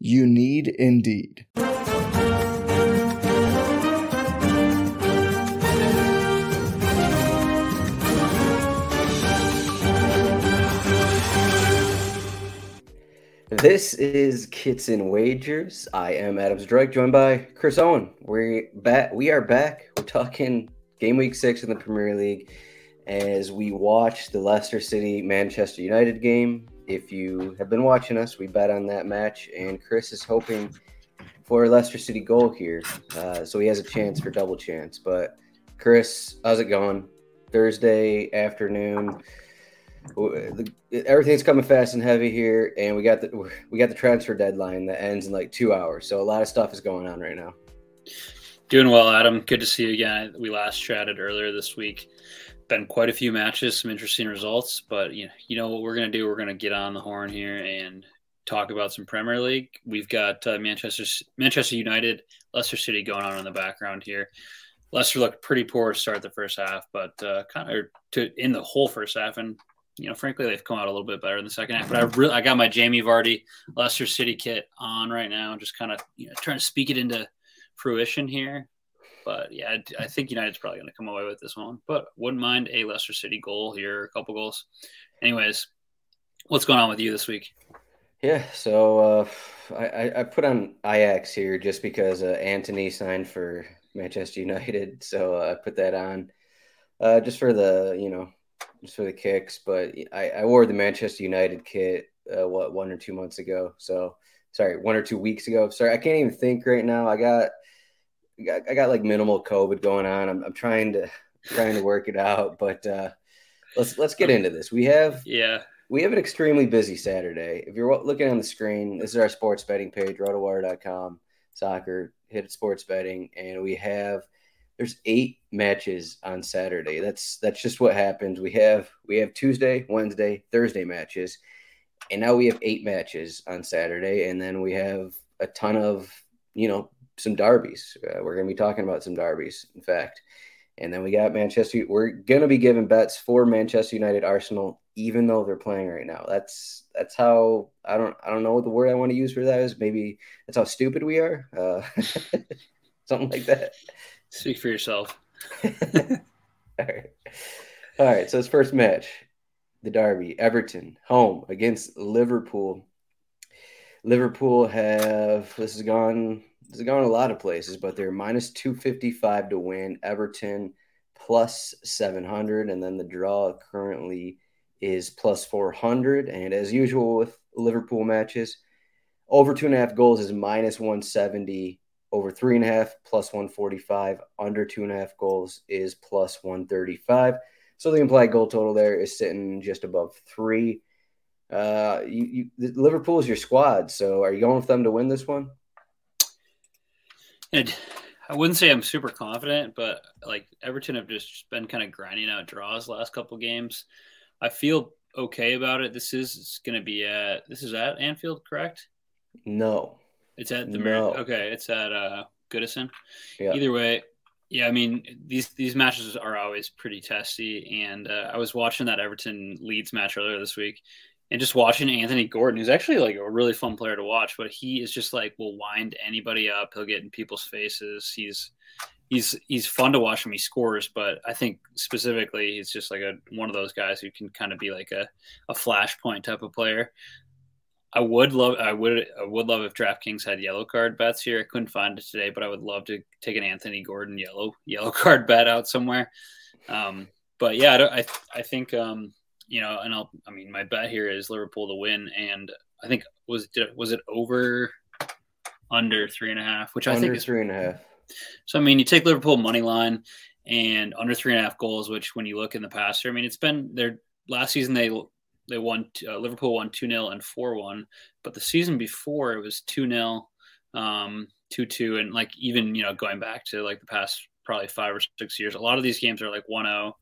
You need Indeed. This is Kits and Wagers. I am Adam Zdroik, joined by Chris Owen. We're back. We are back. We're talking game week six in the Premier League as we watch the Leicester City Manchester United game. If you have been watching us, we bet on that match, and Chris is hoping for a Leicester City goal here, uh, so he has a chance for double chance. But Chris, how's it going? Thursday afternoon. Everything's coming fast and heavy here, and we got the we got the transfer deadline that ends in like two hours. So a lot of stuff is going on right now. Doing well, Adam. Good to see you again. We last chatted earlier this week. Been quite a few matches, some interesting results, but you know, you know what we're going to do? We're going to get on the horn here and talk about some Premier League. We've got uh, Manchester Manchester United, Leicester City going on in the background here. Leicester looked pretty poor to start the first half, but uh, kind of to in the whole first half, and you know, frankly, they've come out a little bit better in the second half. But I really, I got my Jamie Vardy Leicester City kit on right now, just kind of you know trying to speak it into fruition here. But yeah, I, I think United's probably going to come away with this one. But wouldn't mind a Leicester City goal here, a couple goals. Anyways, what's going on with you this week? Yeah, so uh, I, I put on Ajax here just because uh, Antony signed for Manchester United, so uh, I put that on uh, just for the you know just for the kicks. But I, I wore the Manchester United kit uh, what one or two months ago, so sorry, one or two weeks ago. Sorry, I can't even think right now. I got I got like minimal COVID going on. I'm, I'm trying to trying to work it out, but uh, let's let's get into this. We have yeah we have an extremely busy Saturday. If you're looking on the screen, this is our sports betting page, rotowire.com, soccer, hit sports betting, and we have there's eight matches on Saturday. That's that's just what happens. We have we have Tuesday, Wednesday, Thursday matches, and now we have eight matches on Saturday, and then we have a ton of you know some derbies. Uh, we're going to be talking about some derbies, in fact. And then we got Manchester. We're going to be giving bets for Manchester United, Arsenal, even though they're playing right now. That's that's how I don't I don't know what the word I want to use for that is. Maybe that's how stupid we are. Uh, something like that. Speak for yourself. All right. All right. So this first match, the derby, Everton home against Liverpool. Liverpool have this has gone has gone a lot of places, but they're minus 255 to win. Everton plus 700, and then the draw currently is plus 400. And as usual with Liverpool matches, over two and a half goals is minus 170. Over three and a half plus 145. Under two and a half goals is plus 135. So the implied goal total there is sitting just above three. Uh, you, you Liverpool is your squad, so are you going with them to win this one? I wouldn't say I'm super confident, but like Everton have just been kind of grinding out draws last couple games. I feel okay about it. This is going to be at this is at Anfield, correct? No, it's at the no. okay. It's at uh, Goodison. Yeah. Either way, yeah. I mean these these matches are always pretty testy, and uh, I was watching that Everton Leeds match earlier this week, and just watching Anthony Gordon, who's actually like a really fun player to watch, but he is just like will wind anybody up. He'll get in people's faces. He's he's he's fun to watch when he scores, but I think specifically he's just like a one of those guys who can kind of be like a, a flashpoint type of player. I would love I would I would love if DraftKings had yellow card bets here. I couldn't find it today, but I would love to take an Anthony Gordon yellow yellow card bet out somewhere. Um, but yeah, I, I, I think um, you know, and I'll I mean my bet here is Liverpool to win, and I think was was it over under three and a half, which under I think is three and a half. So I mean, you take Liverpool money line and under three and a half goals, which when you look in the past, I mean, it's been their last season they they won uh, Liverpool won two 0 and four one, but the season before it was two 0 um, two two, and like even you know going back to like the past probably five or six years, a lot of these games are like 1-0,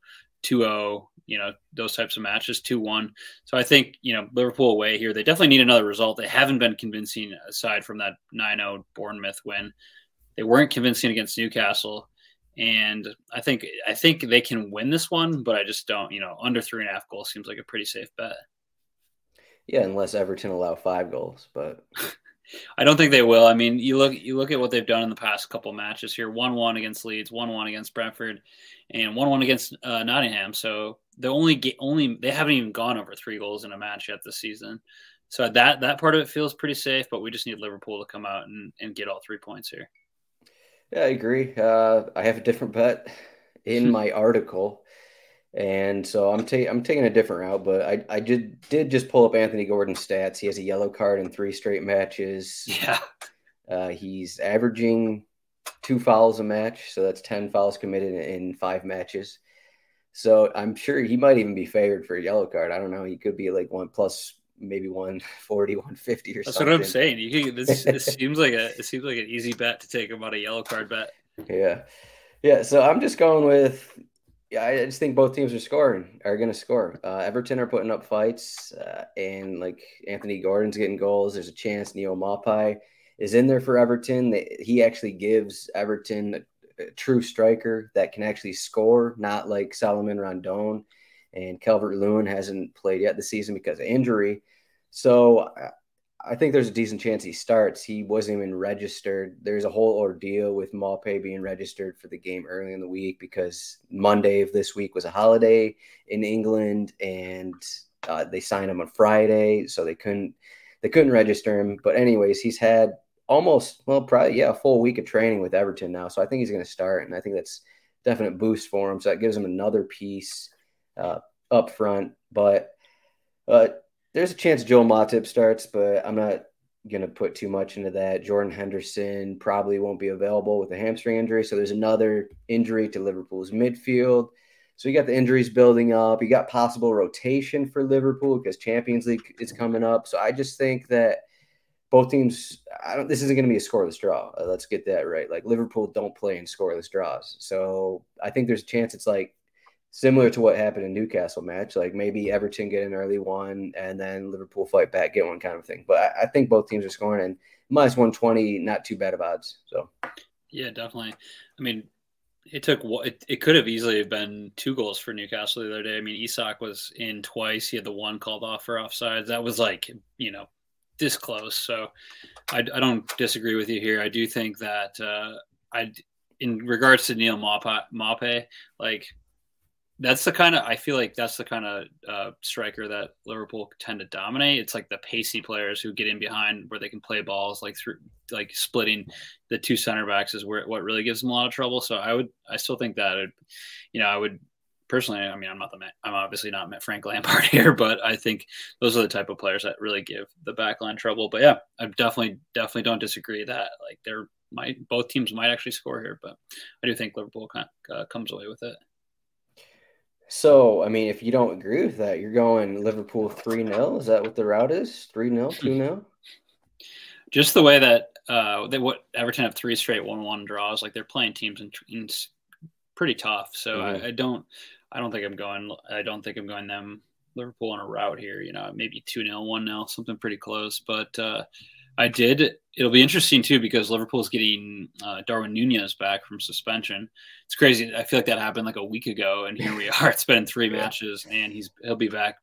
2-0, you know those types of matches 2-1 so i think you know liverpool away here they definitely need another result. They haven't been convincing aside from that 9-0 bournemouth win. They weren't convincing against newcastle. And i think i think they can win this one but i just don't you know under three and a half goals seems like a pretty safe bet. Yeah unless everton allow five goals but I don't think they will. I mean, you look you look at what they've done in the past couple matches here: one one against Leeds, one one against Brentford, and one one against uh, Nottingham. So the only ga- only they haven't even gone over three goals in a match yet this season. So that that part of it feels pretty safe, but we just need Liverpool to come out and, and get all three points here. Yeah, I agree. Uh, I have a different bet in my article. And so I'm taking I'm taking a different route, but I, I did did just pull up Anthony Gordon's stats. He has a yellow card in three straight matches. Yeah. Uh, he's averaging two fouls a match, so that's ten fouls committed in five matches. So I'm sure he might even be favored for a yellow card. I don't know. He could be like one plus maybe 140, 150 or something. That's something. what I'm saying. You can, this, this seems like a it seems like an easy bet to take about a yellow card bet. Yeah. Yeah. So I'm just going with yeah, I just think both teams are scoring, are going to score. Uh, Everton are putting up fights, uh, and like Anthony Gordon's getting goals. There's a chance Neal Maupay is in there for Everton. They, he actually gives Everton true striker that can actually score, not like Salomon Rondon. And Calvert Lewin hasn't played yet this season because of injury. So I think there's a decent chance he starts. He wasn't even registered. There's a whole ordeal with Maupay being registered for the game early in the week because Monday of this week was a holiday in England, and uh, they signed him on Friday, so they couldn't they couldn't register him. But anyways, he's had almost well, probably yeah, a full week of training with Everton now, so I think he's going to start, and I think that's definite boost for him. So that gives him another piece uh, up front, but. Uh, there's a chance Joel Matip starts, but I'm not going to put too much into that. Jordan Henderson probably won't be available with a hamstring injury. So there's another injury to Liverpool's midfield. So you got the injuries building up. You got possible rotation for Liverpool because Champions League is coming up. So I just think that both teams, I don't, this isn't going to be a scoreless draw. Uh, let's get that right. Like Liverpool don't play in scoreless draws. So I think there's a chance it's like similar to what happened in Newcastle match. Like maybe Everton get an early one and then Liverpool fight back, get one kind of thing. But I, I think both teams are scoring and minus 120, not too bad of odds. So, yeah, definitely. I mean, it took it, it could have easily been two goals for Newcastle the other day. I mean, Isak was in twice. He had the one called off for offsides. That was like, you know, this close. So I, I don't disagree with you here. I do think that uh, I, in regards to Neal Maupay, like that's the kind of I feel like that's the kind of uh, striker that Liverpool tend to dominate. It's like the pacey players who get in behind where they can play balls like through like splitting the two center backs is where what really gives them a lot of trouble. So I would I still think that it, you know I would personally I mean I'm not the I'm obviously not Frank Lampard here, but I think those are the type of players that really give the backline trouble. But yeah, I definitely definitely don't disagree that like they're might both teams might actually score here, but I do think Liverpool kind of, uh, comes away with it. So, I mean, if you don't agree with that, you're going Liverpool 3 0. Is that what the route is? 3 0, 2 0? Just the way that uh, they what Everton have three straight 1 1 draws. Like they're playing teams in, in pretty tough. So mm-hmm. I, I, don't, I don't think I'm going, I don't think I'm going them Liverpool on a route here. You know, maybe 2 0, 1 0, something pretty close. But, uh, I did. It'll be interesting too because Liverpool's getting uh, Darwin Nunez back from suspension. It's crazy. I feel like that happened like a week ago, and here we are. It's been three yeah. matches, and he's he'll be back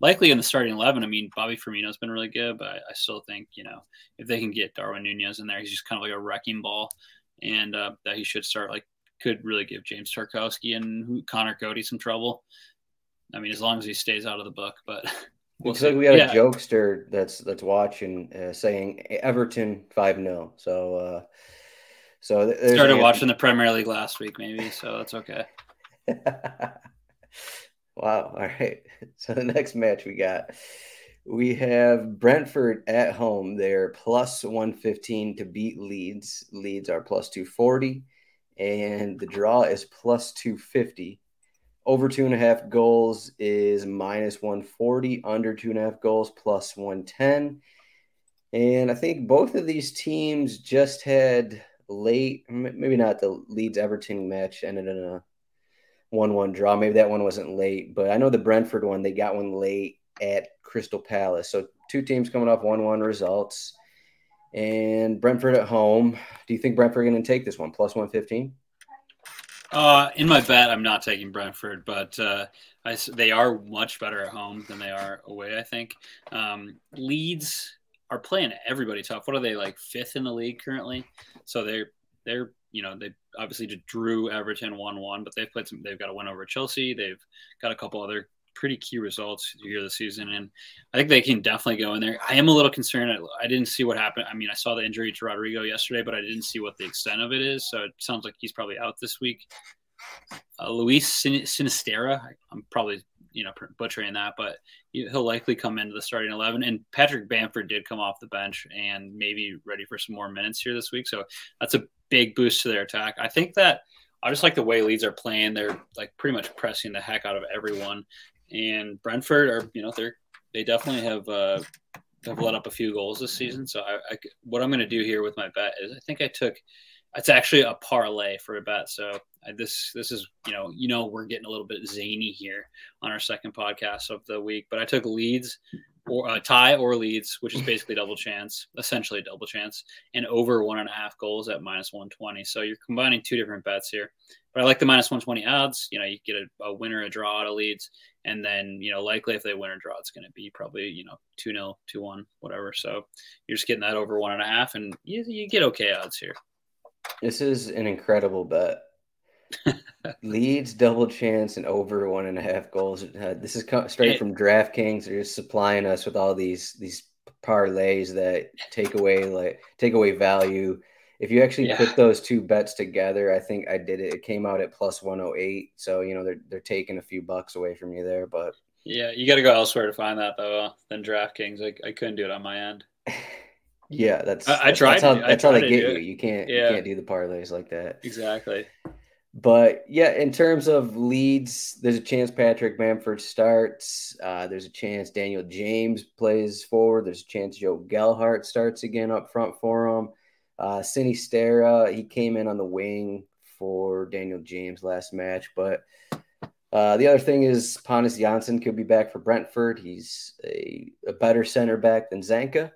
likely in the starting eleven. I mean, Bobby Firmino's been really good, but I, I still think you know if they can get Darwin Nunez in there, he's just kind of like a wrecking ball, and uh, that he should start. Like, could really give James Tarkowski and Conor Coady some trouble. I mean, as long as he stays out of the book, but Looks like we got yeah. a jokester that's that's watching uh, saying Everton five 0 So uh, so started watching the Premier League last week, maybe. So that's okay. wow. All right. So the next match we got, we have Brentford at home. They're plus one fifteen to beat Leeds. Leeds are plus two forty, and the draw is plus two fifty. Over two and a half goals is minus 140, under two and a half goals plus 110. And I think both of these teams just had late, maybe not the Leeds Everton match ended in a 1 1 draw. Maybe that one wasn't late, but I know the Brentford one, they got one late at Crystal Palace. So two teams coming off 1 1 results. And Brentford at home. Do you think Brentford are going to take this one plus 115? Uh, in my bet, I'm not taking Brentford, but uh, I, they are much better at home than they are away. I think um, Leeds are playing everybody tough. What are they like fifth in the league currently? So they're they're you know they obviously drew Everton one one, but they've played some. They've got a win over Chelsea. They've got a couple other pretty key results here this season, and I think they can definitely go in there. I am a little concerned. I, I, didn't see what happened. I mean, I saw the injury to Rodrigo yesterday, but I didn't see what the extent of it is. So it sounds like he's probably out this week. Uh, Luis Sin- Sinisterra, I'm probably you know butchering that, but he'll likely come into the starting eleven. And Patrick Bamford did come off the bench and maybe ready for some more minutes here this week, so that's a big boost to their attack. I think that I just like the way Leeds are playing. They're like pretty much pressing the heck out of everyone, and Brentford are you know they're they definitely have uh, have let up a few goals this season. So I, I what I'm going to do here with my bet is I think I took it's actually a parlay for a bet. So I, this this is you know you know we're getting a little bit zany here on our second podcast of the week, but I took Leeds or uh, tie or Leeds, which is basically double chance, essentially double chance, and over one and a half goals at minus 120. So you're combining two different bets here. But I like the minus 120 odds. You know, you get a, a winner, a draw out of Leeds, and then you know likely if they win or draw, it's going to be probably you know two 0 two one, whatever. So you're just getting that over one and a half, and you, you get okay odds here. This is an incredible bet. Leeds double chance and over one and a half goals. Uh, this is straight from DraftKings. They're just supplying us with all these these parlays that take away like take away value. If you actually yeah. put those two bets together, I think I did it. It came out at 108. So you know they're they're taking a few bucks away from you there, but yeah, you got to go elsewhere to find that though. Uh, than DraftKings, I, I couldn't do it on my end. Yeah, that's I, I tried. That's how, that's how they get you. You can't yeah. you can't do the parlays like that. Exactly. But yeah, in terms of Leeds, there's a chance Patrick Bamford starts. Uh, there's a chance Daniel James plays forward. There's a chance Joe Gelhardt starts again up front for him. Uh, Sinisterra, he came in on the wing for Daniel James last match. But uh, the other thing is Pontus Jansson could be back for Brentford. He's a, a better center back than Zanka.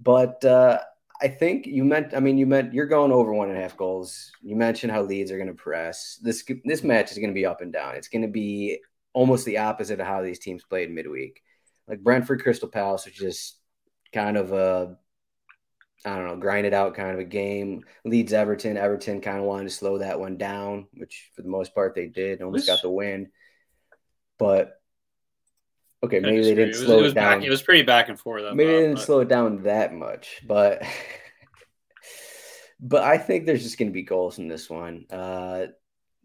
But uh, I think you meant. I mean, you meant you're going over one and a half goals. You mentioned how Leeds are going to press. This this match is going to be up and down. It's going to be almost the opposite of how these teams played midweek. Like Brentford, Crystal Palace was just kind of a I don't know, grind it out kind of a game. Leeds Everton. Everton kind of wanted to slow that one down, which for the most part they did. Almost got the win. But Okay, maybe they didn't slow it, was, it down. Back, it was pretty back and forth. Though. Maybe they didn't but... slow it down that much, but but I think there's just going to be goals in this one. Uh,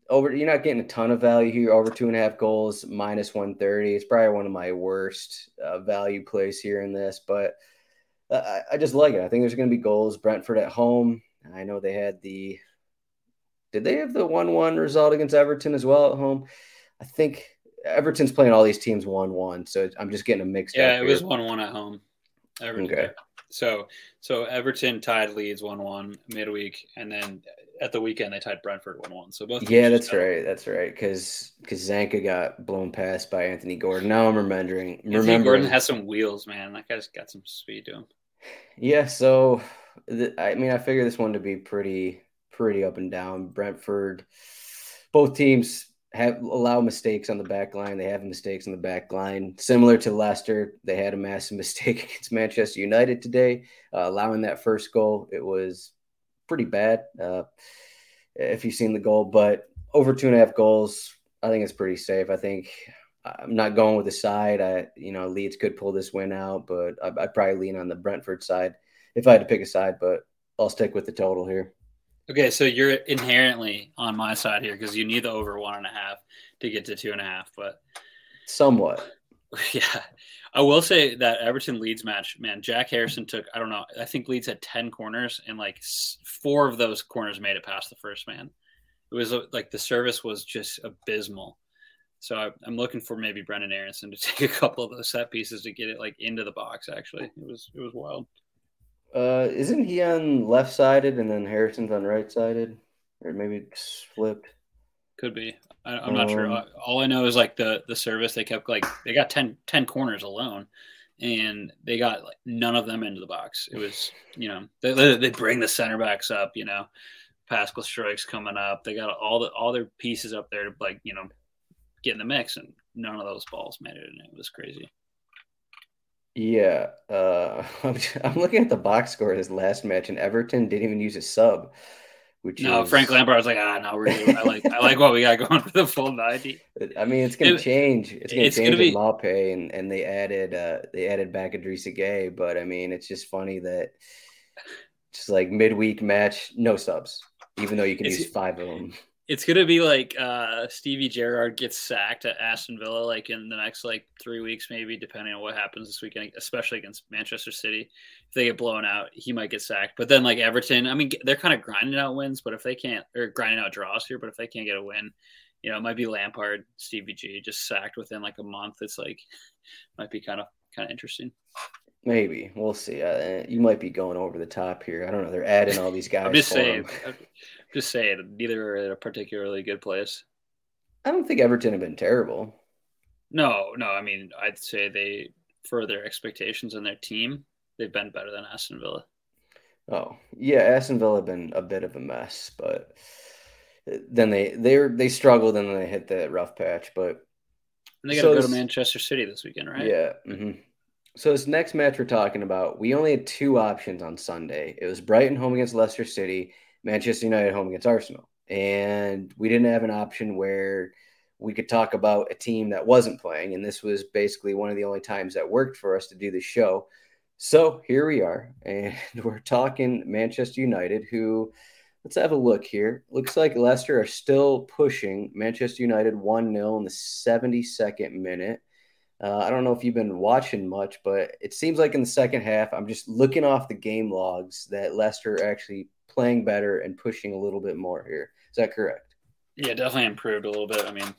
over, you're not getting a ton of value here. Over two and a half goals, minus one thirty. It's probably one of my worst uh, value plays here in this, but I, I just like it. I think there's going to be goals. Brentford at home. I know they had the. Did they have the one-one result against Everton as well at home? I think Everton's playing all these teams one one, so I'm just getting a mixed. Yeah, it here. was one one at home. Everton. Okay. So so Everton tied Leeds one one midweek, and then at the weekend they tied Brentford one one. So both. Yeah, that's right. That's right. Because because Zanka got blown past by Anthony Gordon. Now I'm remembering. Anthony Gordon has some wheels, man. That guy's got some speed to him. Yeah. So th- I mean, I figure this one to be pretty pretty up and down. Brentford, both teams have allow mistakes on the back line. They have mistakes on the back line, similar to Leicester. They had a massive mistake against Manchester United today, uh, allowing that first goal. It was pretty bad. Uh, if you've seen the goal, but over two and a half goals, I think it's pretty safe. I think I'm not going with the side. I, you know, Leeds could pull this win out, but I, I'd probably lean on the Brentford side if I had to pick a side. But I'll stick with the total here. Okay, so you're inherently on my side here because you need the over one and a half to get to two and a half. But somewhat, yeah, I will say that Everton Leeds match, man, Jack Harrison took I don't know, I think Leeds had ten corners and like four of those corners made it past the first man. It was uh, like the service was just abysmal. So I, am looking for maybe Brendan Aaronson to take a couple of those set pieces to get it like into the box. Actually, it was it was wild. Uh, isn't he on left sided and then Harrison's on right sided, or maybe it's flipped? Could be. I, am not um, sure. All I know is like the the service they kept like they got 10, 10 corners alone, and they got like none of them into the box. It was you know they they bring the center backs up. You know, Pascal Struijk's coming up. They got all the all their pieces up there to like you know get in the mix, and none of those balls made it, and it was crazy. Yeah, uh, I'm, looking at the box score of this last match, and Everton didn't even use a sub. Which no, is... Frank Lampard was like, ah, no, really, I like, I like what we got going for the full ninety. I mean, it's gonna it, change. It's gonna it's change gonna be... Maupay, and and they added, uh, they added back Idrissa Gueye, but I mean, it's just funny that just like midweek match, no subs, even though you can it's, use five of them it's gonna be like uh, Stevie Gerrard gets sacked at Aston Villa, like in the next like three weeks, maybe, depending on what happens this weekend, especially against Manchester City. If they get blown out, he might get sacked. But then like Everton, I mean, they're kind of grinding out wins, but if they can't, or grinding out draws here, but if they can't get a win, you know, it might be Lampard, Stevie G, just sacked within like a month. It's like might be kind of kind of interesting. Maybe we'll see. Uh, you might be going over the top here. I don't know. They're adding all these guys. I'm just saying. Just saying, neither are in a particularly good place. I don't think Everton have been terrible. No, no. I mean, I'd say they, for their expectations and their team, they've been better than Aston Villa. Oh yeah, Aston Villa have been a bit of a mess, but then they they they struggled and then they hit that rough patch. But and they got to so go to Manchester City this weekend, right? Yeah. Mm-hmm. So this next match we're talking about, we only had two options on Sunday. It was Brighton home against Leicester City, Manchester United home against Arsenal. And we didn't have an option where we could talk about a team that wasn't playing. And this was basically one of the only times that worked for us to do the show. So here we are. And we're talking Manchester United, who let's have a look here. Looks like Leicester are still pushing Manchester United 1 0 in the 72nd minute. Uh, I don't know if you've been watching much, but it seems like in the second half, I'm just looking off the game logs that Leicester actually playing better and pushing a little bit more here. Is that correct? Yeah, definitely improved a little bit. I mean,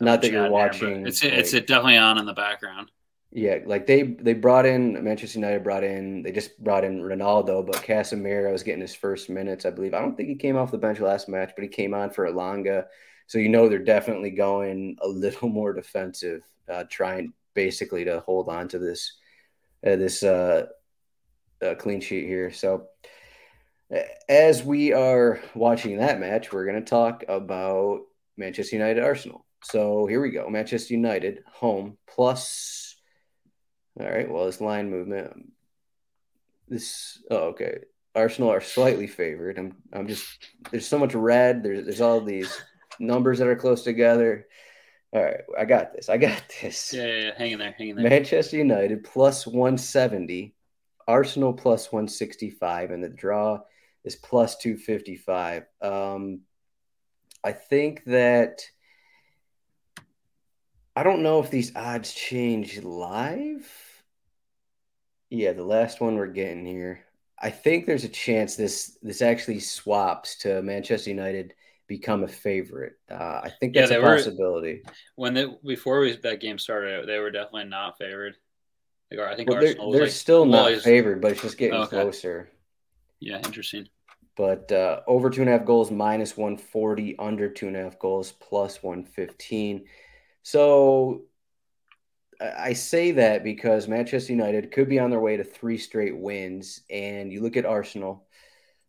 not that you're watching. There, it's like, it's definitely on in the background. Yeah, like they they brought in Manchester United brought in they just brought in Ronaldo, but Casemiro was getting his first minutes, I believe. I don't think he came off the bench last match, but he came on for Elanga. So you know they're definitely going a little more defensive, uh, trying basically to hold on to this uh, this uh, uh, clean sheet here. So as we are watching that match, we're going to talk about Manchester United Arsenal. So here we go. Manchester United home plus. All right. Well, this line movement. Um, this. Oh, okay. Arsenal are slightly favored. I'm. I'm just. There's so much red. There's. There's all these numbers that are close together. All right. I got this. I got this. Yeah. Yeah. yeah. Hang in there. Hang in there. Manchester United plus 170. Arsenal plus 165, and the draw is plus 255. Um, I think that I don't know if these odds change live. Yeah, the last one we're getting here. I think there's a chance this this actually swaps to Manchester United become a favorite. Uh, I think that's yeah, a possibility. Were, when they before we, that game started, they were definitely not favored. Like, I think well, they're, they're like, still not favored, but it's just getting okay. closer. Yeah, interesting. But uh, over two and a half goals, minus 140, under two and a half goals, plus 115. So I say that because Manchester United could be on their way to three straight wins. And you look at Arsenal,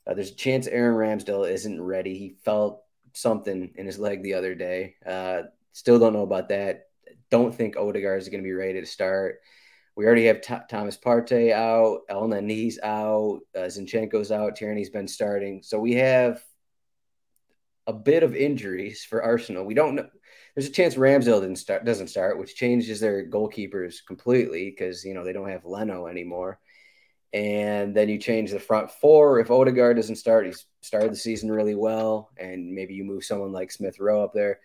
uh, there's a chance Aaron Ramsdale isn't ready. He felt something in his leg the other day. Uh, still don't know about that. Don't think Odegaard is going to be ready to start. We already have T- Thomas Partey out, Elneny's out, uh, Zinchenko's out, Tierney's been starting. So we have a bit of injuries for Arsenal. We don't know. there's a chance Ramsdale didn't start, doesn't start, which changes their goalkeepers completely because you know they don't have Leno anymore. And then you change the front four. If Odegaard doesn't start, he's started the season really well, and maybe you move someone like Smith Rowe up there.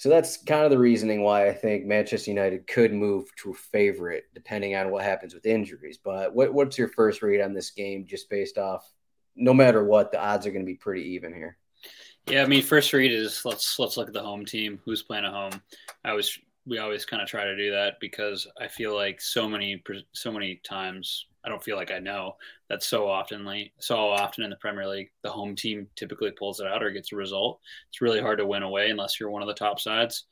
So that's kind of the reasoning why I think Manchester United could move to a favorite, depending on what happens with injuries. But what, what's your first read on this game, just based off? No matter what, the odds are going to be pretty even here. Yeah, I mean, first read is let's let's look at the home team. Who's playing at home? I was we always kind of try to do that because I feel like so many so many times I don't feel like I know that so oftenly so often in the Premier League the home team typically pulls it out or gets a result. It's really hard to win away unless you're one of the top sides.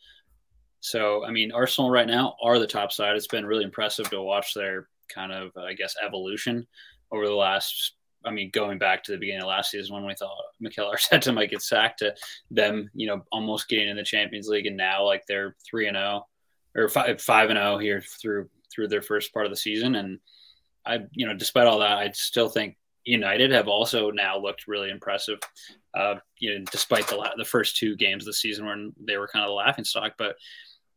So I mean Arsenal right now are the top side. It's been really impressive to watch their kind of I guess evolution over the last I mean, going back to the beginning of last season when we thought Mikel Arteta might get sacked, to them, you know, almost getting in the Champions League, and now like they're three and zero oh, or five five and zero oh here through through their first part of the season, and I, you know, despite all that, I still think United have also now looked really impressive. Uh, you know, despite the the first two games of the season when they were kind of the laughing stock, but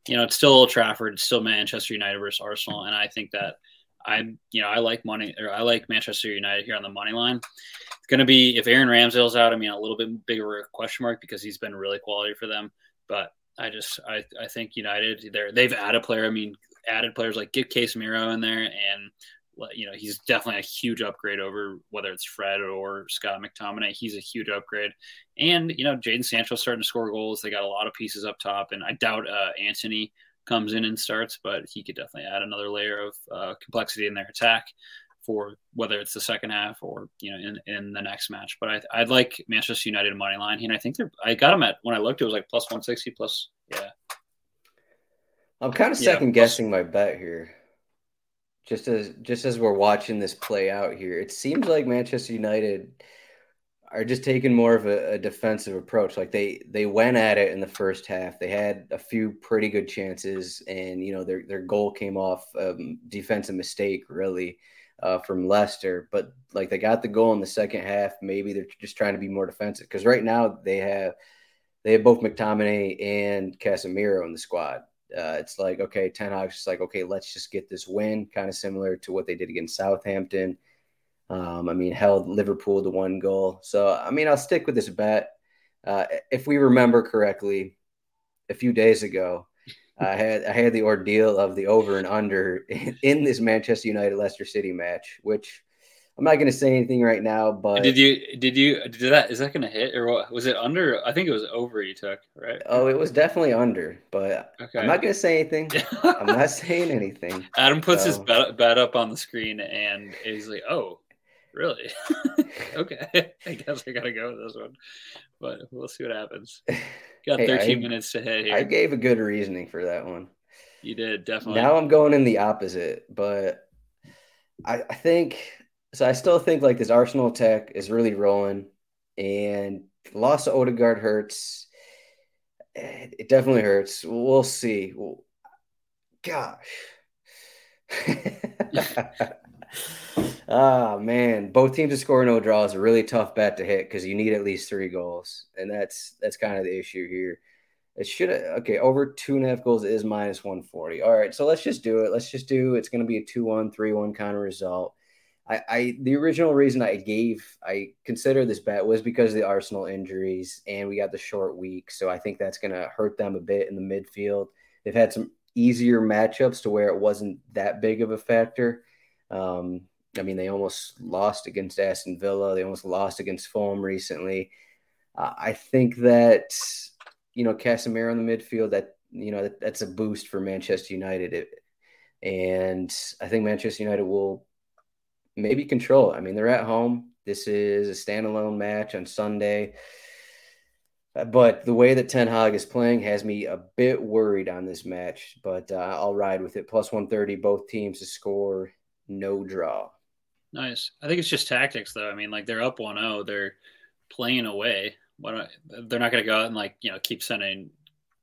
you know, it's still Old Trafford, it's still Manchester United versus Arsenal, and I think that I, you know, I like money or I like Manchester United here on the money line. It's going to be if Aaron Ramsdale's out. I mean, a little bit bigger question mark because he's been really quality for them. But I just, I, I think United, they're they've added player. I mean, added players like get Casemiro in there, and you know, he's definitely a huge upgrade over whether it's Fred or Scott McTominay. He's a huge upgrade, and you know, Jadon Sancho starting to score goals. They got a lot of pieces up top, and I doubt uh, Antony comes in and starts, but he could definitely add another layer of uh, complexity in their attack for whether it's the second half or you know in, in the next match. But I, I'd like Manchester United money line, and I think they're. I got them at when I looked, it was like plus one sixty plus. Yeah. I'm kind of second yeah, guessing my bet here. Just as just as we're watching this play out here, it seems like Manchester United are just taking more of a, a, defensive approach. Like they they went at it in the first half. They had a few pretty good chances, and you know their their goal came off um, defensive mistake really uh, from Leicester. But like they got the goal in the second half. Maybe they're just trying to be more defensive because right now they have they have both McTominay and Casemiro in the squad. Uh, it's like okay, Ten Hag's just like okay, let's just get this win, kind of similar to what they did against Southampton. Um, I mean, held Liverpool to one goal. So, I mean, I'll stick with this bet. Uh, if we remember correctly, a few days ago, I had I had the ordeal of the over and under in, in this Manchester United Leicester City match, which I'm not going to say anything right now. But did you did you did that? Is that going to hit or what? Was it under? I think it was over. You took right. Oh, it was definitely under, but okay. I'm not going to say anything. I'm not saying anything. Adam puts so. his bet, bet up on the screen, and he's like, "Oh, Really? okay. I guess I gotta go with this one, but we'll see what happens. Got hey, 13 I, minutes to hit here. I gave a good reasoning for that one. You did definitely. Now I'm going in the opposite, but I, I think so. I still think like this Arsenal attack is really rolling, and loss of Odegaard hurts. It definitely hurts. We'll see. Gosh. Ah man, both teams to score no draw is a really tough bet to hit because you need at least three goals, and that's that's kind of the issue here. It should okay over two and a half goals is minus one forty. All right, so let's just do it. Let's just do. It's going to be a two one three one kind of result. I, I the original reason I gave I consider this bet was because of the Arsenal injuries and we got the short week, so I think that's going to hurt them a bit in the midfield. They've had some easier matchups to where it wasn't that big of a factor. Um, I mean, they almost lost against Aston Villa. They almost lost against Fulham recently. Uh, I think that you know Casemiro in the midfield that you know that, that's a boost for Manchester United, it, and I think Manchester United will maybe control. I mean, they're at home. This is a standalone match on Sunday. Uh, but the way that Ten Hag is playing has me a bit worried on this match. But uh, I'll ride with it. Plus 130, both teams to score, no draw. Nice. I think it's just tactics, though. I mean, like they're up 1 0, they're playing away. What they're not going to go out and like you know keep sending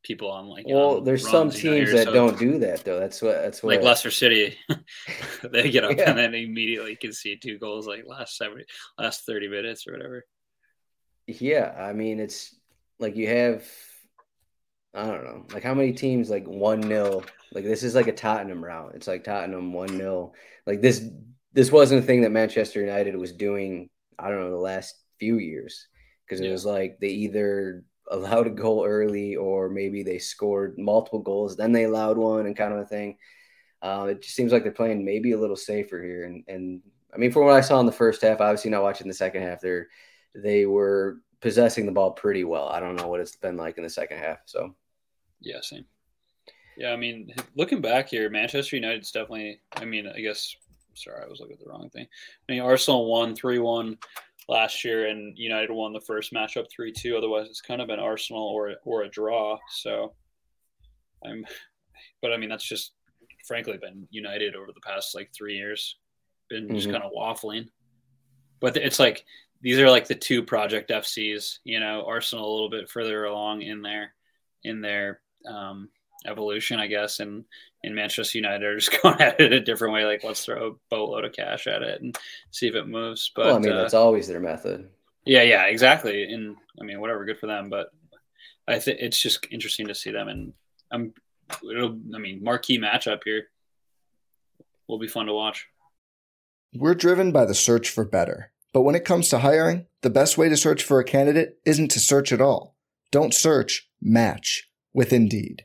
people on like. Well, there's runs, some teams you know, that so, don't do that though. That's what. That's what. Like Leicester City, they get up yeah. and then immediately concede two goals like last seventy, last thirty minutes or whatever. Yeah, I mean it's like you have I don't know. Like how many teams like one nil? Like this is like a Tottenham route. It's like Tottenham one nil. Like this this wasn't a thing that Manchester United was doing. I don't know the last few years because it yeah. was like they either allowed a goal early or maybe they scored multiple goals, then they allowed one and kind of a thing. Uh, it just seems like they're playing maybe a little safer here. And and I mean, from what I saw in the first half, obviously not watching the second half, they're they were possessing the ball pretty well. I don't know what it's been like in the second half. So, yeah, same. Yeah, I mean, looking back here, Manchester United's definitely. I mean, I guess. Sorry, I was looking at the wrong thing. I mean, Arsenal won three one last year, and United won the first matchup three two. Otherwise, it's kind of been Arsenal or or a draw. So, I'm. But I mean, that's just frankly been United over the past like three years. Been mm-hmm. just kind of waffling. But it's like these are like the two project FCs. You know, Arsenal a little bit further along in their in their um, evolution, I guess, and in Manchester United are just going at it a different way. Like, let's throw a boatload of cash at it and see if it moves. But well, I mean, uh, that's always their method. Yeah, yeah, exactly. And I mean, whatever, good for them. But I think it's just interesting to see them, and I'm. It'll, I mean, marquee matchup here. Will be fun to watch. We're driven by the search for better. But when it comes to hiring, the best way to search for a candidate isn't to search at all. Don't search, match with Indeed.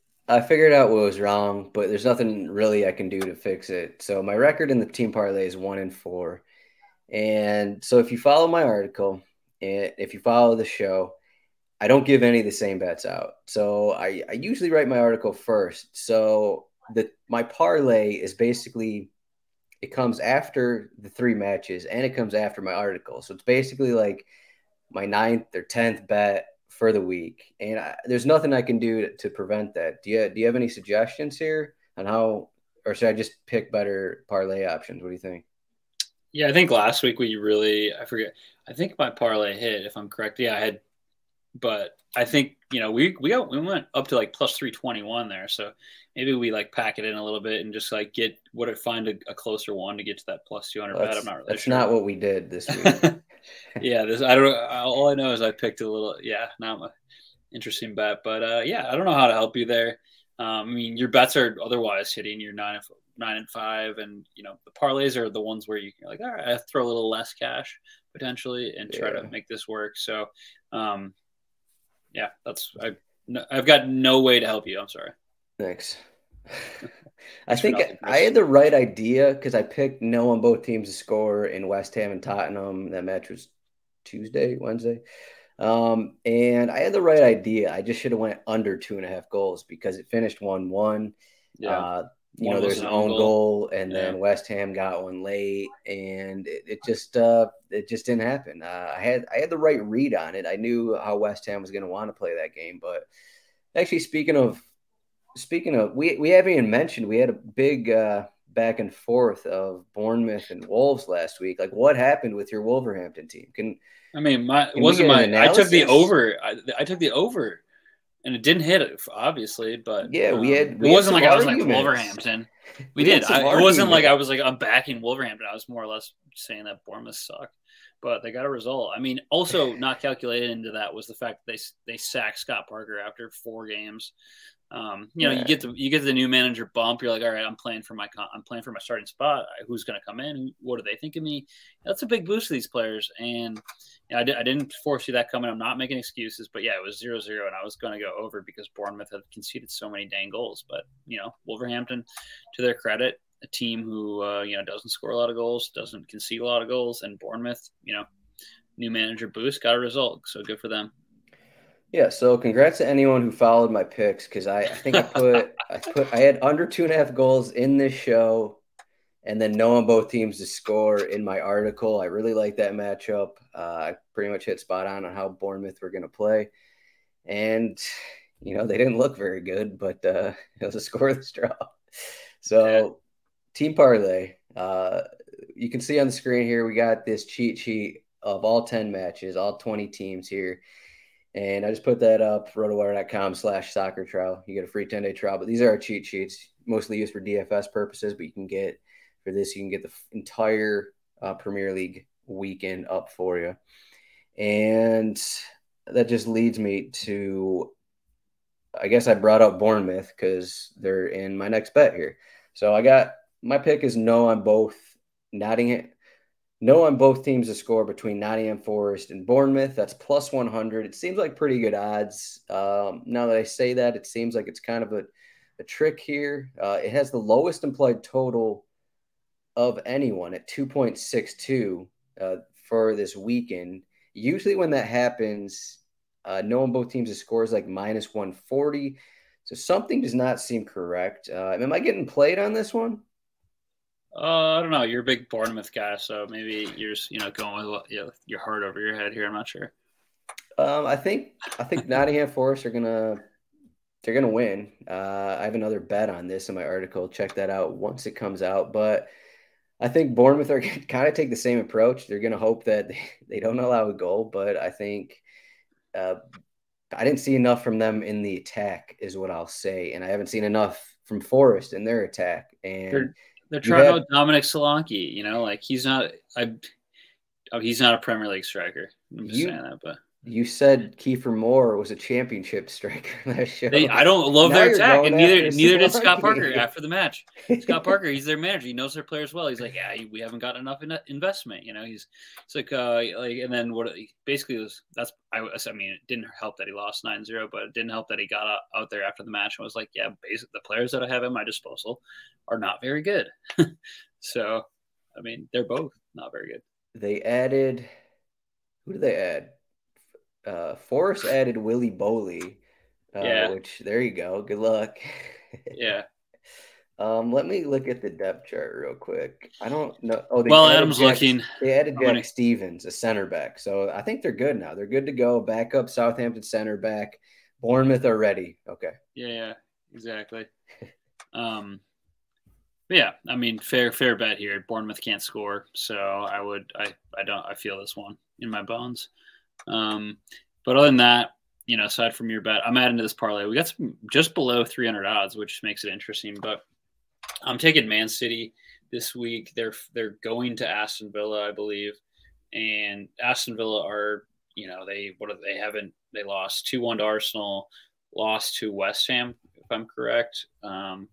I figured out what was wrong, but there's nothing really I can do to fix it. So my record in the team parlay is one and four, and so if you follow my article, and if you follow the show, I don't give any of the same bets out. So I, I usually write my article first. So the my parlay is basically it comes after the three matches and it comes after my article. So it's basically like my ninth or tenth bet for the week, and I, there's nothing I can do to, to, prevent that. Do you do you have any suggestions here on how, or should I just pick better parlay options? What do you think? Yeah, I think last week we really I forget. I think my parlay hit, if I'm correct. Yeah, I had, but I think you know we we got we went up to like plus three twenty one there, so maybe we like pack it in a little bit and just like get what it find a, a, closer one to get to that plus two hundred bet. I'm not really. That's sure. not what we did this week. yeah, this I don't. All I know is I picked a little. Yeah, not a interesting bet, but uh, yeah, I don't know how to help you there. Um, I mean, your bets are otherwise hitting. You're nine and nine and five, and you know the parlays are the ones where you can like, all right, I throw a little less cash potentially and try yeah. to make this work. So, um, yeah, that's I. I've got no way to help you. I'm sorry. Thanks. I think I had the right idea because I picked no on both teams to score in West Ham and Tottenham. That match was Tuesday, Wednesday. Um, and I had the right idea. I just should have went under two and a half goals because it finished one one. Yeah. Uh, you one know, there's an own goal, goal and yeah. then West Ham got one late, and it, it just uh, it just didn't happen. Uh, I had I had the right read on it. I knew how West Ham was going to want to play that game, but actually, speaking of speaking of, we we haven't even mentioned we had a big uh, back and forth of Bournemouth and Wolves last week. Like, what happened with your Wolverhampton team? Can I mean, my it wasn't my. I took the over. I, I, took the over, and it didn't hit it obviously. But yeah, we had. Um, we it wasn't like arguments. I was like Wolverhampton. We, we did. I, it wasn't like I was like I'm backing Wolverhampton. I was more or less saying that Bournemouth sucked but they got a result. I mean, also not calculated into that was the fact that they they sacked Scott Parker after four games. Um, you know, yeah. you get the you get the new manager bump. You're like, all right, I'm playing for my I'm playing for my starting spot. Who's going to come in? What do they think of me? That's a big boost to these players. And you know, I, I didn't foresee that coming. I'm not making excuses, but yeah, it was zero zero, and I was going to go over because Bournemouth had conceded so many dang goals. But you know, Wolverhampton, to their credit, a team who uh, you know doesn't score a lot of goals, doesn't concede a lot of goals, and Bournemouth, you know, new manager boost got a result, so good for them. Yeah, so congrats to anyone who followed my picks because I, I think I put I put I had under two and a half goals in this show, and then knowing both teams to score in my article. I really like that matchup. Uh, I pretty much hit spot on on how Bournemouth were going to play, and you know they didn't look very good, but uh, it was a scoreless draw. So, yeah. team parlay. Uh, you can see on the screen here we got this cheat sheet of all ten matches, all twenty teams here and I just put that up, rotowire.com slash soccer trial. You get a free 10 day trial, but these are our cheat sheets, mostly used for DFS purposes, but you can get for this, you can get the entire uh, Premier League weekend up for you. And that just leads me to, I guess I brought up Bournemouth because they're in my next bet here. So I got my pick is no on both Nottingham no on both teams to score between Nottingham Forest and Bournemouth. That's plus 100. It seems like pretty good odds. Um, now that I say that, it seems like it's kind of a, a trick here. Uh, it has the lowest implied total of anyone at 2.62 uh, for this weekend. Usually, when that happens, uh, no on both teams to score is like minus 140. So something does not seem correct. Uh, am I getting played on this one? Uh, I don't know. You're a big Bournemouth guy, so maybe you're just, you know going with you know, your heart over your head here. I'm not sure. Um, I think I think Nottingham Forest are gonna they're gonna win. Uh, I have another bet on this in my article. Check that out once it comes out. But I think Bournemouth are gonna kind of take the same approach. They're gonna hope that they, they don't allow a goal, but I think uh, I didn't see enough from them in the attack, is what I'll say, and I haven't seen enough from Forest in their attack. And they're- they're trying had, out Dominic Solanke. You know, like he's not. I. Oh, he's not a Premier League striker. I'm just you, saying that, but you said Kiefer Moore was a championship striker last show. They, I don't love now their attack, and neither neither did Scott Parker after the match. Scott Parker, he's their manager. He knows their players well. He's like, yeah, we haven't got enough in investment. You know, he's it's like uh like, and then what basically was that's I I mean it didn't help that he lost 9-0, but it didn't help that he got out, out there after the match and was like, yeah, basically the players that I have at my disposal are not very good. so, I mean, they're both not very good. They added who did they add? Uh, Forest added Willy Boly, uh, yeah. which there you go. Good luck. yeah. Um, let me look at the depth chart real quick. I don't know. Oh, well, Adam's Jack, looking. They added Jack gonna... Stephens, a center back. So I think they're good now. They're good to go. Back up Southampton center back. Bournemouth are ready. Okay. Yeah, yeah, exactly. um, yeah, I mean, fair, fair bet here. Bournemouth can't score, so I would, I, I don't, I feel this one in my bones. Um, but other than that, you know, aside from your bet, I'm adding to this parlay. We got some just below 300 odds, which makes it interesting. But I'm taking Man City this week. They're they're going to Aston Villa, I believe, and Aston Villa are you know they what are, they haven't they lost two one to Arsenal, lost to West Ham if I'm correct. Um,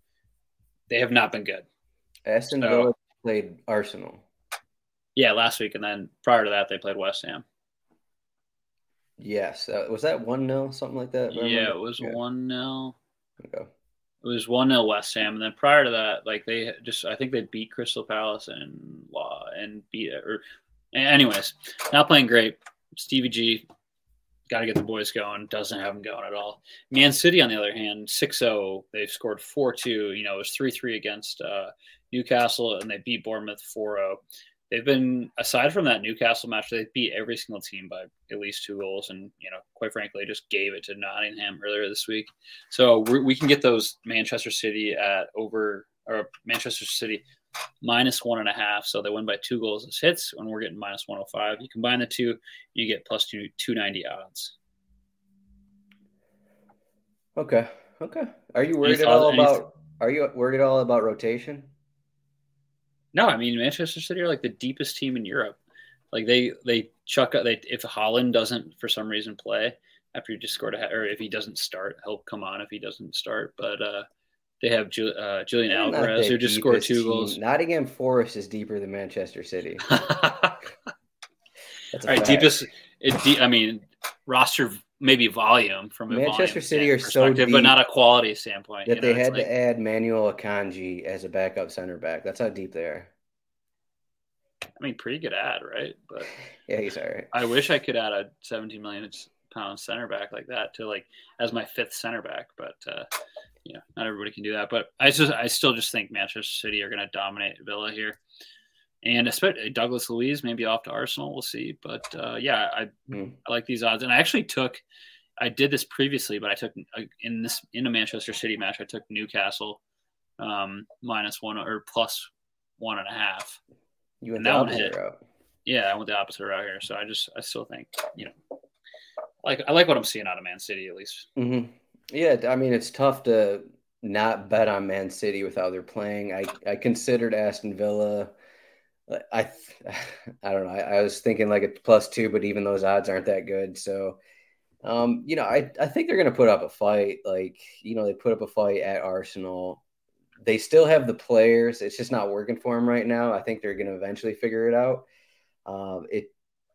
they have not been good. Aston so, Villa played Arsenal. Yeah, last week, and then prior to that, they played West Ham. Yes. Uh, was that 1 0, something like that? Yeah, it was 1 0. Okay. It was 1 0 West Ham. And then prior to that, like they just, I think they beat Crystal Palace and Law and beat. Or, anyways, not playing great. Stevie G, got to get the boys going. Doesn't have them going at all. Man City, on the other hand, 6 0. They've scored 4 2. You know, it was 3 3 against uh, Newcastle, and they beat Bournemouth 4 0 they've been aside from that Newcastle match, they beat every single team by at least two goals, and you know, quite frankly, just gave it to Nottingham earlier this week. So we can get those Manchester City at over or Manchester City minus one and a half. So they win by two goals as hits, and we're getting minus one hundred oh five. You combine the two, you get plus two two ninety odds. Okay. Okay. Are you worried at all about? Are you worried at all about rotation? No, I mean Manchester City are like the deepest team in Europe. Like they they chuck up. they if Haaland doesn't for some reason play after he just scored a or if he doesn't start, he'll come on if he doesn't start. But uh, they have Ju- uh, Julian They're Alvarez who just scored two team. goals. Nottingham Forest is deeper than Manchester City. All right, deepest. It de- I mean, roster maybe volume from a Manchester volume City are so deep but not a quality standpoint. that you they know, it's had like- to add Manuel Akanji as a backup center back. That's how deep they are. I mean, pretty good ad, right? But Yeah, he's all right. I wish I could add a 17 million pound center back like that to like as my fifth center back, but uh, you know, not everybody can do that. But I just, I still just think Manchester City are going to dominate Villa here, and especially Douglas Luiz maybe off to Arsenal. We'll see, but uh, yeah, I, Hmm. I like these odds, and I actually took. I did this previously, but I took uh, in this in a Manchester City match. I took Newcastle um, minus one or plus one and a half. You went And the that one hit. route. Yeah, I went the opposite route here. So I just I still think you know, like I like what I'm seeing out of Man City at least. hmm Yeah, I mean it's tough to not bet on Man City with how they're playing. I I considered Aston Villa. I I don't know. I, I was thinking like a plus two, but even those odds aren't that good. So, um, you know, I I think they're gonna put up a fight. Like you know, they put up a fight at Arsenal. They still have the players. It's just not working for them right now. I think they're gonna eventually figure it out. Um, it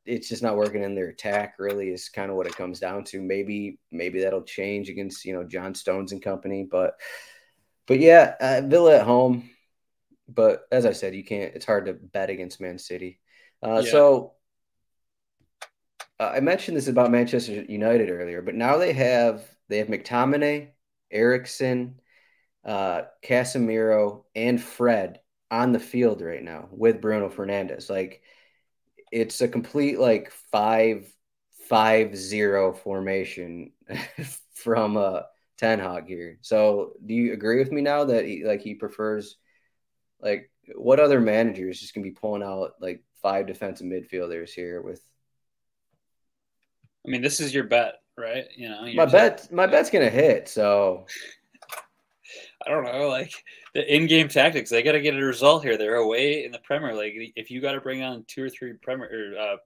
it's just not working in their attack really is kind of what it comes down to maybe maybe that'll change against you know john stones and company but but yeah uh, villa at home but as i said you can't it's hard to bet against man city uh, Yeah. so uh, i mentioned this about manchester united earlier but now they have they have mctominay eriksen uh, casemiro and fred on the field right now with bruno fernandes like it's a complete like five five zero formation from uh Ten Hag here. So do you agree with me now that he like he prefers like what other manager is just gonna be pulling out like five defensive midfielders here with I mean, this is your bet, right? You know, my you're- bet my bet's gonna hit, so I don't know, like the in-game tactics. They got to get a result here. They're away in the Premier League. If you got to bring on two or three Premier or uh,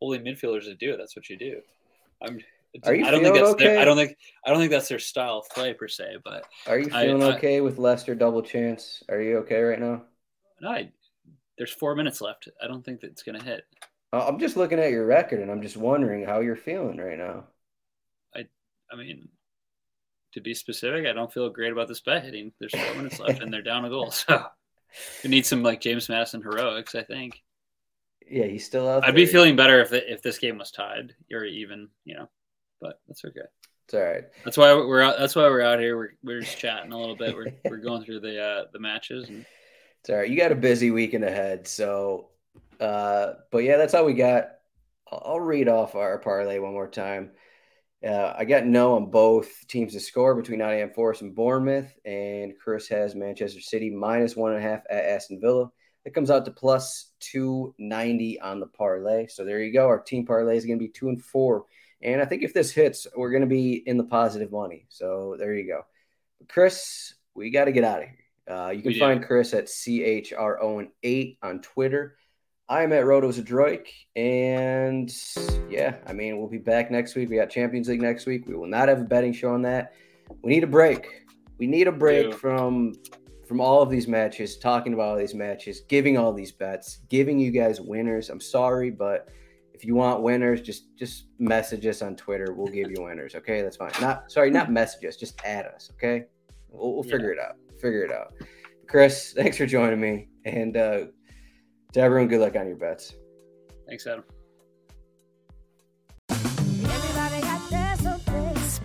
holding midfielders to do it, that's what you do. I'm. Are you I don't think that's their, okay? I don't think I don't think that's their style of play per se. But are you feeling I- okay with Leicester double chance? Are you okay right now? no, I, there's four minutes left. I don't think that it's going to hit. I'm just looking at your record and I'm just wondering how you're feeling right now. I I mean, to be specific, I don't feel great about this bet hitting. There's four minutes left, and they're down a goal. So we need some like James Maddison heroics. I think Yeah, he's still out. I'd be feeling better if the, if this game was tied or even, you know. But that's okay. It's all right. That's why we're out. That's why we're out here. We're we're just chatting a little bit. We're we're going through the uh, the matches and It's all right. You got a busy weekend ahead. So, uh, but yeah, that's all we got. I'll, read off our parlay one more time. Uh, I got no on both teams to score between Nottingham Forest and Bournemouth, and Chris has Manchester City minus one and a half at Aston Villa. That comes out to plus 290 on the parlay. So there you go. Our team parlay is going to be two and four. And I think if this hits, we're going to be in the positive money. So there you go. Chris, we got to get out of here. Uh, you can do. find Chris at CHRON8 on Twitter. I'm at Roto Zdroik. And yeah, I mean, we'll be back next week. We got Champions League next week. We will not have a betting show on that. We need a break. We need a break do. from from all of these matches, talking about all these matches, giving all these bets, giving you guys winners. I'm sorry, but if you want winners, just just message us on Twitter. We'll give you winners. Okay, that's fine. Not sorry, not message us. Just add us. Okay, we'll, we'll figure it out. Figure it out. Chris, thanks for joining me, and uh, to everyone, good luck on your bets. thanks, Adam.